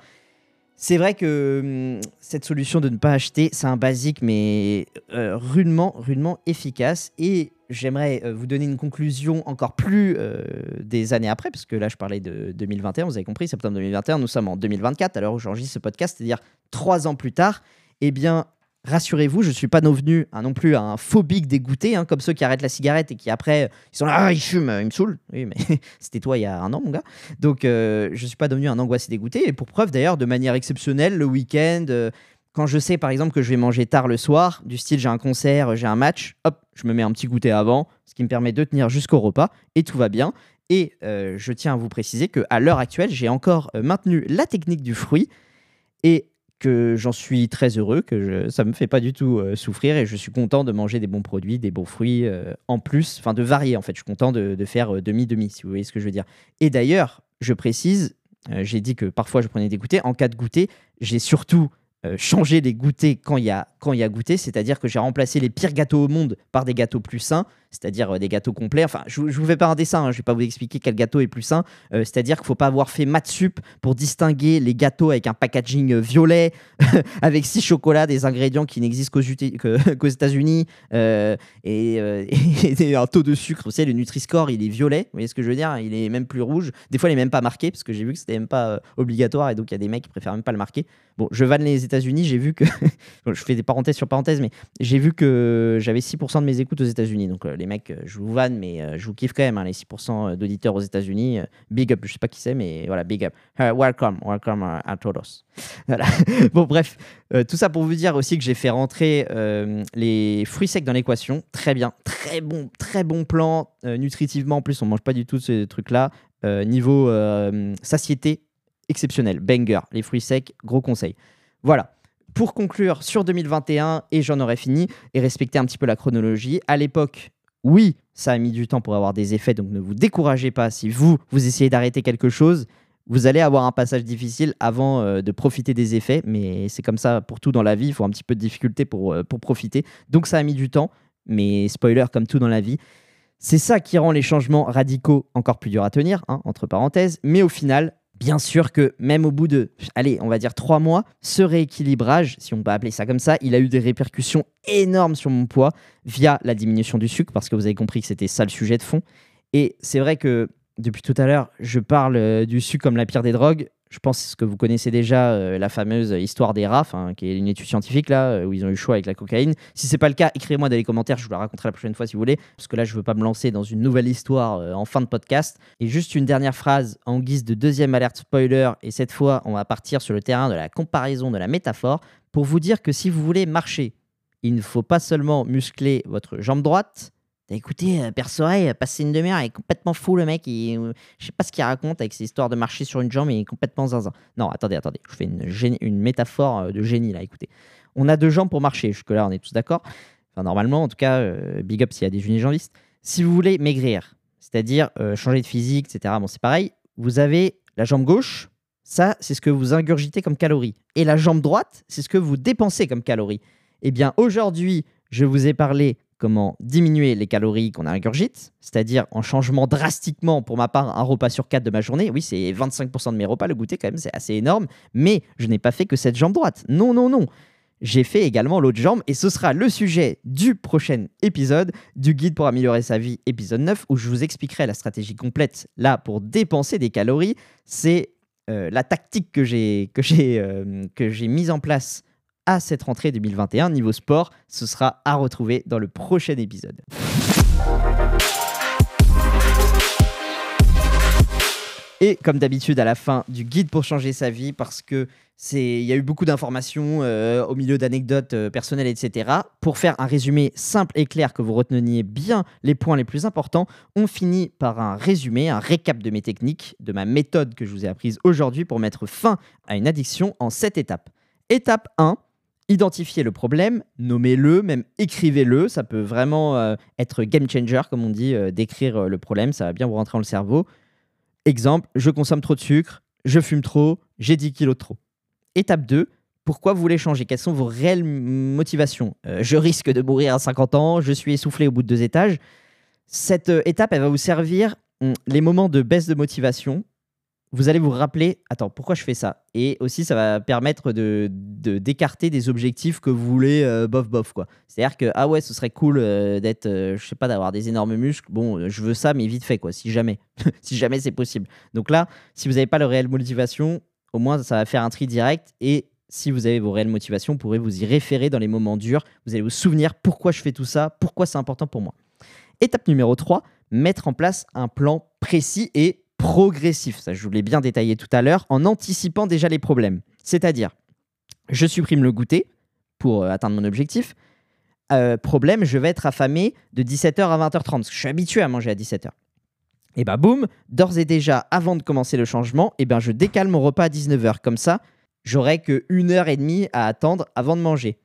C'est vrai que hum, cette solution de ne pas acheter, c'est un basique, mais rudement, rudement efficace. Et j'aimerais euh, vous donner une conclusion encore plus euh, des années après, parce que là, je parlais de 2021, vous avez compris, septembre 2021, nous sommes en 2024, à l'heure où j'enregistre ce podcast, c'est-à-dire trois ans plus tard. Eh bien, rassurez-vous, je ne suis pas devenu un, non plus un phobique dégoûté, hein, comme ceux qui arrêtent la cigarette et qui après, ils sont là, ah, ils fument, ils me saoulent. Oui, mais c'était toi il y a un an, mon gars. Donc, euh, je ne suis pas devenu un angoissé dégoûté. Et pour preuve, d'ailleurs, de manière exceptionnelle, le week-end, quand je sais, par exemple, que je vais manger tard le soir, du style, j'ai un concert, j'ai un match, hop, je me mets un petit goûter avant, ce qui me permet de tenir jusqu'au repas, et tout va bien. Et euh, je tiens à vous préciser qu'à l'heure actuelle, j'ai encore euh, maintenu la technique du fruit, et que j'en suis très heureux, que je- ça me fait pas du tout euh, souffrir et je suis content de manger des bons produits, des bons fruits en plus, enfin de varier en fait. Je suis content de, de faire demi-demi, si vous voyez ce que je veux dire. Et d'ailleurs, je précise, j'ai dit que parfois je prenais des goûters. En cas de goûter, j'ai surtout changé les goûters quand il y a quand il y a goûter, c'est-à-dire que j'ai remplacé les pires gâteaux au monde par des gâteaux plus sains, c'est-à-dire euh, des gâteaux complets. Enfin, je, je vous fais pas un dessin, hein, je vais pas vous expliquer quel gâteau est plus sain. Euh, c'est-à-dire qu'il faut pas avoir fait maths sup pour distinguer les gâteaux avec un packaging euh, violet, avec six chocolats, des ingrédients qui n'existent qu'aux États-Unis, et, un taux de sucre. Vous savez, le Nutri-Score, il est violet. Vous voyez ce que je veux dire Il est même plus rouge. Des fois, il est même pas marqué, parce que j'ai vu que c'était même pas obligatoire, et donc il y a des mecs qui préfèrent même pas le marquer. Bon, je vanne les États-Unis, j'ai vu que. Je fais des- parenthèse sur parenthèse, mais j'ai vu que j'avais 6% de mes écoutes aux États-Unis. Donc, euh, les mecs, euh, je vous vanne, mais euh, je vous kiffe quand même, hein, les 6% d'auditeurs aux États-Unis. Big up, je sais pas qui c'est, mais voilà, big up. Welcome, welcome à todos. Voilà. bon, bref, tout ça pour vous dire aussi que j'ai fait rentrer les fruits secs dans l'équation. Très bien, très bon, très bon plan. nutritivement, en plus, on mange pas du tout ces trucs-là. Niveau satiété, exceptionnel. Banger, les fruits secs, gros conseil. Voilà. Pour conclure sur 2021, et j'en aurais fini, et respecter un petit peu la chronologie, à l'époque, oui, ça a mis du temps pour avoir des effets, donc ne vous découragez pas. Si vous, vous essayez d'arrêter quelque chose, vous allez avoir un passage difficile avant euh, de profiter des effets, mais c'est comme ça pour tout dans la vie, il faut un petit peu de difficulté pour, euh, pour profiter. Donc ça a mis du temps, mais spoiler, comme tout dans la vie, c'est ça qui rend les changements radicaux encore plus durs à tenir, hein, entre parenthèses, mais au final, bien sûr que même au bout de, allez, on va dire trois mois, ce rééquilibrage, si on peut appeler ça comme ça, il a eu des répercussions énormes sur mon poids via la diminution du sucre, parce que vous avez compris que c'était ça le sujet de fond. Et c'est vrai que depuis tout à l'heure, je parle euh, du sucre comme la pire des drogues. Je pense que vous connaissez déjà euh, la fameuse histoire des RAF, hein, qui est une étude scientifique là, euh, où ils ont eu le choix avec la cocaïne. Si c'est pas le cas, écrivez-moi dans les commentaires, je vous la raconterai la prochaine fois si vous voulez, parce que là je veux pas me lancer dans une nouvelle histoire en fin de podcast. Et juste une dernière phrase en guise de deuxième alerte spoiler, et cette fois on va partir sur le terrain de la comparaison, de la métaphore, pour vous dire que si vous voulez marcher, il ne faut pas seulement muscler votre jambe droite. T'as écouté, euh, passer une demi-heure, il est complètement fou le mec. il- je sais pas ce qu'il raconte avec ses histoires de marcher sur une jambe, il est complètement zinzin. Non, attendez, attendez, je fais une métaphore euh, de génie là, écoutez. On a deux jambes pour marcher, jusque-là on est tous d'accord. Enfin, normalement, en tout cas, euh, big up s'il y a des unijambistes. Si vous voulez maigrir, c'est-à-dire euh, changer de physique, etc., bon, c'est pareil, vous avez la jambe gauche, ça, c'est ce que vous ingurgitez comme calories. Et la jambe droite, c'est ce que vous dépensez comme calories. Eh bien, aujourd'hui, je vous ai parlé comment diminuer les calories qu'on ingurgite, c'est-à-dire en changement drastiquement, pour ma part, un repas sur quatre de ma journée. Oui, c'est 25% de mes repas, le goûter quand même, c'est assez énorme, mais je n'ai pas fait que cette jambe droite. Non, non, non. J'ai fait également l'autre jambe et ce sera le sujet du prochain épisode du guide pour améliorer sa vie, épisode 9, où je vous expliquerai la stratégie complète là pour dépenser des calories. C'est euh, la tactique que j'ai que j'ai euh, que j'ai mise en place à cette rentrée 2021 niveau sport. Ce sera à retrouver dans le prochain épisode. Et comme d'habitude, à la fin du guide pour changer sa vie, parce que c'est, il y a eu beaucoup d'informations euh, au milieu d'anecdotes euh, personnelles, etc. Pour faire un résumé simple et clair que vous reteniez bien les points les plus importants, on finit par un résumé, un récap de mes techniques, de ma méthode que je vous ai apprise aujourd'hui pour mettre fin à une addiction en sept étapes. Étape 1, identifiez le problème, nommez-le, même écrivez-le. Ça peut vraiment euh, être game changer, comme on dit, euh, d'écrire euh, le problème. Ça va bien vous rentrer dans le cerveau. Exemple, je consomme trop de sucre, je fume trop, j'ai 10 kilos de trop. Étape 2, pourquoi vous voulez changer? Quelles sont vos réelles motivations? Je risque de mourir à 50 ans, je suis essoufflé au bout de deux étages. Cette étape, elle va vous servir hum, les moments de baisse de motivation. Vous allez vous rappeler, attends, pourquoi je fais ça? Et aussi, ça va permettre de d'écarter des objectifs que vous voulez euh, bof bof quoi. C'est-à-dire que ah ouais, ce serait cool euh, d'être, euh, je sais pas, d'avoir des énormes muscles. Bon, euh, je veux ça, mais vite fait quoi, si jamais, si jamais c'est possible. Donc là, si vous n'avez pas le réel motivation, au moins ça va faire un tri direct et si vous avez vos réelles motivations, vous pourrez vous y référer dans les moments durs. Vous allez vous souvenir pourquoi je fais tout ça, pourquoi c'est important pour moi. Étape numéro 3, mettre en place un plan précis et progressif. Ça, je vous l'ai bien détaillé tout à l'heure, en anticipant déjà les problèmes. C'est-à-dire, je supprime le goûter pour euh, atteindre mon objectif. Euh, problème, je vais être affamé de 17h à 20h30, parce que je suis habitué à manger à 17h. Et bah boum, d'ores et déjà, avant de commencer le changement, ben je décale mon repas à 19h. Comme ça, j'aurai que une heure et demie à attendre avant de manger.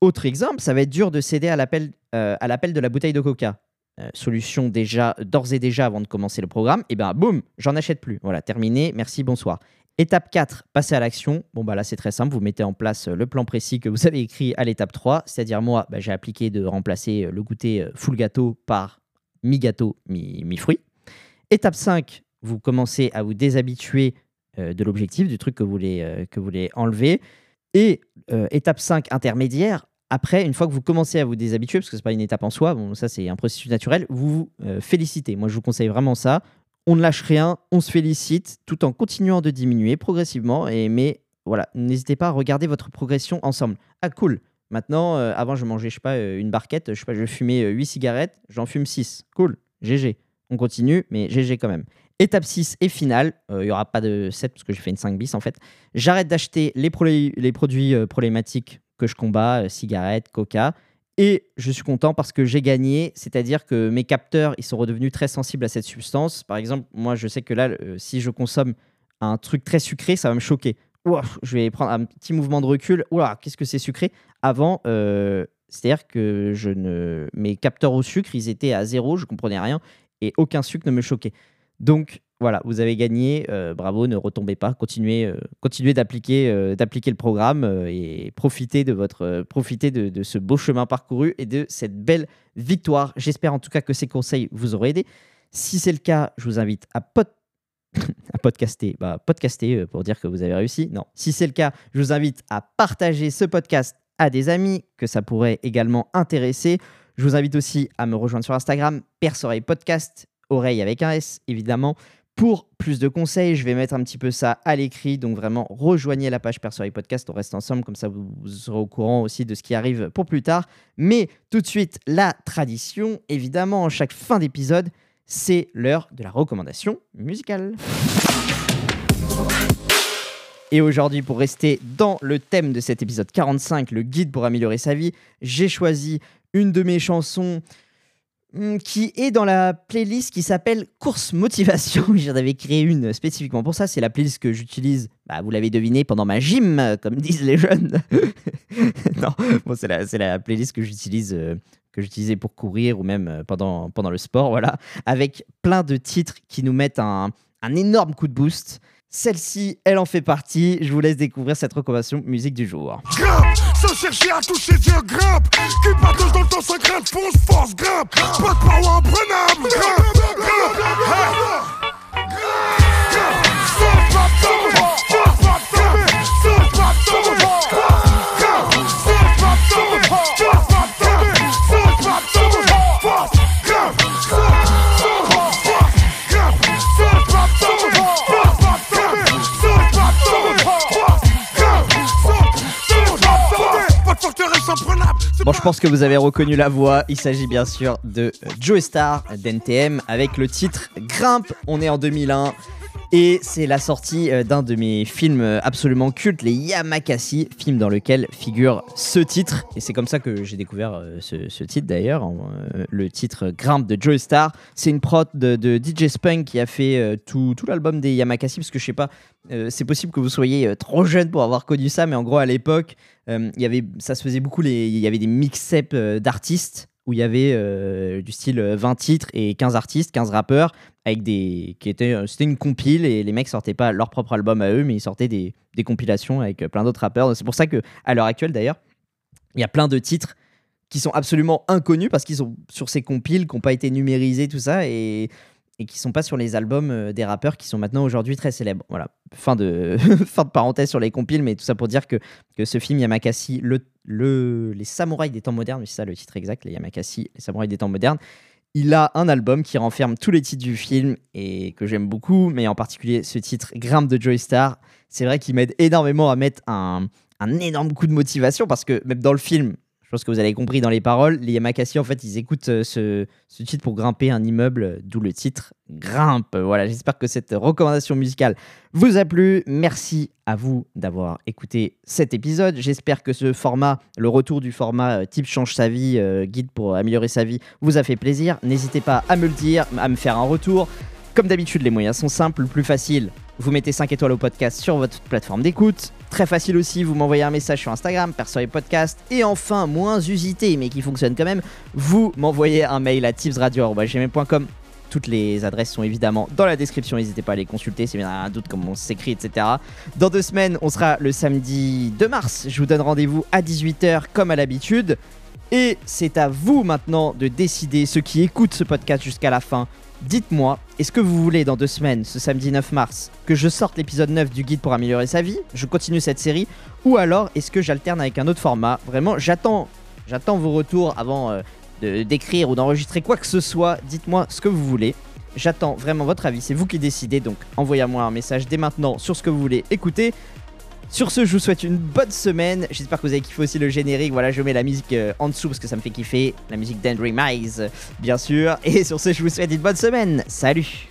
Autre exemple, ça va être dur de céder à l'appel euh, à l'appel de la bouteille de coca. Euh, solution déjà d'ores et déjà avant de commencer le programme, et ben boum, j'en achète plus. Voilà, terminé, merci, bonsoir. Étape 4, passer à l'action. Bon, bah là, c'est très simple. Vous mettez en place euh, le plan précis que vous avez écrit à l'étape 3. C'est-à-dire, moi, bah, j'ai appliqué de remplacer euh, le goûter full gâteau par mi-gâteau, mi- mi-fruit. Étape 5, vous commencez à vous déshabituer de l'objectif, du truc que vous voulez, que vous voulez enlever. Et étape 5, intermédiaire, après, une fois que vous commencez à vous déshabituer, parce que ce n'est pas une étape en soi, bon, ça c'est un processus naturel, vous vous euh, félicitez. Moi, je vous conseille vraiment ça. On ne lâche rien, on se félicite, tout en continuant de diminuer progressivement. Et, mais voilà, n'hésitez pas à regarder votre progression ensemble. Ah cool, Maintenant, euh, avant, je mangeais, je sais pas, euh, une barquette, je pas, je fumais 8 cigarettes, j'en fume 6. Cool, GG. On continue, mais GG quand même. Étape 6 et finale, euh, il y n'y aura pas de 7 parce que j'ai fait une 5 bis en fait. J'arrête d'acheter les, produits euh, problématiques que je combats, euh, cigarettes, coca. Et je suis content parce que j'ai gagné, c'est-à-dire que mes capteurs, ils sont redevenus très sensibles à cette substance. Par exemple, moi, je sais que là, euh, si je consomme un truc très sucré, ça va me choquer. Ouah, je vais prendre un petit mouvement de recul. Ouah, qu'est-ce que c'est sucré? Avant, euh, c'est-à-dire que mes capteurs au sucre, ils étaient à zéro, je comprenais rien et aucun sucre ne me choquait. Donc voilà, vous avez gagné, euh, bravo, ne retombez pas, continuez, euh, continuez d'appliquer, euh, d'appliquer le programme et profitez de votre, profitez de, ce beau chemin parcouru et de cette belle victoire. J'espère en tout cas que ces conseils vous auront aidé. Si c'est le cas, je vous invite à à podcaster, bah, podcaster pour dire que vous avez réussi. Non, si c'est le cas, je vous invite à partager ce podcast à des amis que ça pourrait également intéresser. Je vous invite aussi à me rejoindre sur Instagram, Perce-Oreille Podcast, oreille avec un S évidemment. Pour plus de conseils, je vais mettre un petit peu ça à l'écrit. Donc vraiment, rejoignez la page Perce-Oreille Podcast. On reste ensemble, comme ça vous, serez au courant aussi de ce qui arrive pour plus tard. Mais tout de suite, la tradition, évidemment, en chaque fin d'épisode, c'est l'heure de la recommandation musicale. Et aujourd'hui, pour rester dans le thème de cet épisode 45, le guide pour améliorer sa vie, j'ai choisi une de mes chansons qui est dans la playlist qui s'appelle Course Motivation. J'en avais créé une spécifiquement pour ça. C'est la playlist que j'utilise, bah, vous l'avez deviné, pendant ma gym, euh, comme disent les jeunes. non, c'est la, playlist que j'utilise. euh, que j'utilisais pour courir ou même euh, pendant, le sport, voilà, avec plein de titres qui nous mettent un énorme coup de boost. Celle-ci, elle en fait partie. Je vous laisse découvrir cette recommandation musique du jour. Chercher à toucher Dieu, grimpe. Qui partage dans le temps sans crainte, fonce, force, grimpe. Pas de paroi imprenable, grimpe, grimpe, Bon, je pense que vous avez reconnu la voix. Il s'agit bien sûr de Joe Star d'NTM avec le titre Grimpe. On est en 2001. Et c'est la sortie euh, d'un de mes films euh, absolument cultes, les Yamakasi, film dans lequel figure ce titre. Et c'est comme ça que j'ai découvert euh, ce, titre d'ailleurs, le titre Grimpe de Joe Star. C'est une prod de, DJ Spunk qui a fait tout, l'album des Yamakasi, parce que je sais pas, c'est possible que vous soyez trop jeune pour avoir connu ça, mais en gros à l'époque, ça se faisait beaucoup, il y avait des mix-up euh, d'artistes où il y avait euh, du style euh, 20 titres et 15 artistes, 15 rappeurs, avec des qui étaient, euh, c'était une compile et les mecs sortaient pas leur propre album à eux, mais ils sortaient des, des compilations avec euh, plein d'autres rappeurs. C'est pour ça que à l'heure actuelle d'ailleurs, il y a plein de titres qui sont absolument inconnus parce qu'ils sont sur ces compiles qui n'ont pas été numérisés, tout ça, et, et qui sont pas sur les albums euh, des rappeurs qui sont maintenant aujourd'hui très célèbres. Voilà, fin de, fin de parenthèse sur les compiles, mais tout ça pour dire que, que ce film Yamakasi, le, le, les samouraïs des temps modernes, c'est ça le titre exact, les Yamakasi, les samouraïs des temps modernes, il a un album qui renferme tous les titres du film et que j'aime beaucoup, mais en particulier ce titre Grimpe de Joy Star. C'est vrai qu'il m'aide énormément à mettre un, un énorme coup de motivation parce que même dans le film, je pense que vous avez compris dans les paroles, les Yamakasi en fait ils écoutent euh, ce, titre pour grimper un immeuble, d'où le titre Grimpe. Voilà, j'espère que cette recommandation musicale vous a plu. Merci à vous d'avoir écouté cet épisode. J'espère que ce format, le retour du format euh, type change sa vie, euh, guide pour améliorer sa vie, vous a fait plaisir. N'hésitez pas à me le dire, à me faire un retour. Comme d'habitude, les moyens sont simples. Le plus facile, vous mettez 5 étoiles au podcast sur votre plateforme d'écoute. Très facile aussi, vous m'envoyez un message sur Instagram, perso et podcast. Et enfin, moins usité, mais qui fonctionne quand même, vous m'envoyez un mail à tipsradio.gmail.com. Toutes les adresses sont évidemment dans la description, n'hésitez pas à les consulter si vous avez un doute comment on s'écrit, etc. Dans deux semaines, on sera le samedi 2 mars. Je vous donne rendez-vous à 18h comme à l'habitude. Et c'est à vous maintenant de décider, ceux qui écoutent ce podcast jusqu'à la fin. Dites-moi, est-ce que vous voulez dans deux semaines, ce samedi 9 mars, que je sorte l'épisode 9 du guide pour améliorer sa vie Je continue cette série Ou alors est-ce que j'alterne avec un autre format? Vraiment, j'attends, j'attends vos retours avant euh, d'écrire ou d'enregistrer quoi que ce soit. Dites-moi ce que vous voulez. J'attends vraiment votre avis, c'est vous qui décidez, donc envoyez-moi un message dès maintenant sur ce que vous voulez écouter. Sur ce, je vous souhaite une bonne semaine. J'espère que vous avez kiffé aussi le générique. Voilà, je mets la musique euh, en dessous parce que ça me fait kiffer. La musique d'Andrew Mize, bien sûr. Et sur ce, je vous souhaite une bonne semaine. Salut